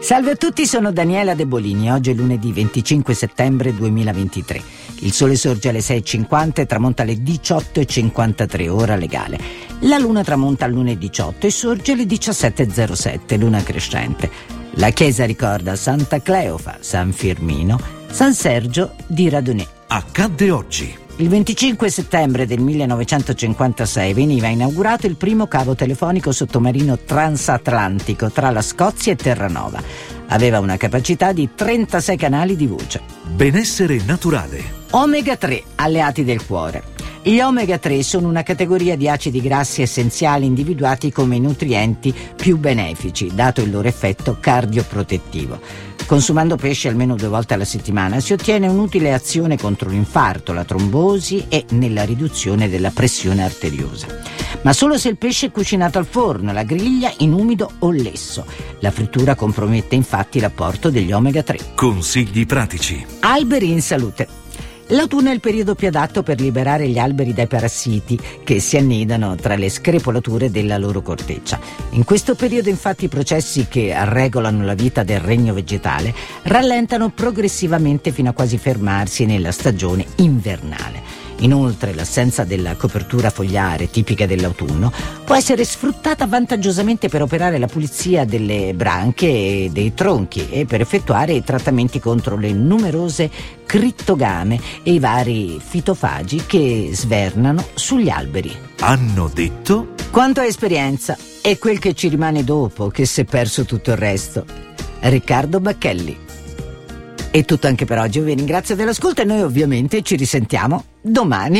Salve a tutti, sono Daniela De Bolini. Oggi è lunedì 25 settembre 2023. Il sole sorge alle 6.50 e tramonta alle 18.53, ora legale. La luna tramonta alle 1.18 e sorge alle 17.07, luna crescente. La chiesa ricorda Santa Cleofa, San Firmino, San Sergio di Radonè. Accadde oggi. Il 25 settembre del 1956 veniva inaugurato il primo cavo telefonico sottomarino transatlantico tra la Scozia e Terranova. Aveva una capacità di 36 canali di voce. Benessere naturale. Omega 3, alleati del cuore. Gli omega 3 sono una categoria di acidi grassi essenziali individuati come i nutrienti più benefici, dato il loro effetto cardioprotettivo. Consumando pesce almeno due volte alla settimana si ottiene un'utile azione contro l'infarto, la trombosi e nella riduzione della pressione arteriosa. Ma solo se il pesce è cucinato al forno, alla griglia, in umido o lesso. La frittura compromette infatti l'apporto degli omega 3. Consigli pratici. Alberi in salute. L'autunno è il periodo più adatto per liberare gli alberi dai parassiti che si annidano tra le screpolature della loro corteccia. In questo periodo infatti i processi che regolano la vita del regno vegetale rallentano progressivamente fino a quasi fermarsi nella stagione invernale. Inoltre l'assenza della copertura fogliare tipica dell'autunno può essere sfruttata vantagiosamente per operare la pulizia delle branche e dei tronchi e per effettuare i trattamenti contro le numerose crittogame e i vari fitofagi che svernano sugli alberi. Hanno detto Quanto a esperienza, è quel che ci rimane dopo che si è perso tutto il resto. Riccardo Bacchelli. È tutto anche per oggi, vi ringrazio dell'ascolto e noi ovviamente ci risentiamo domani.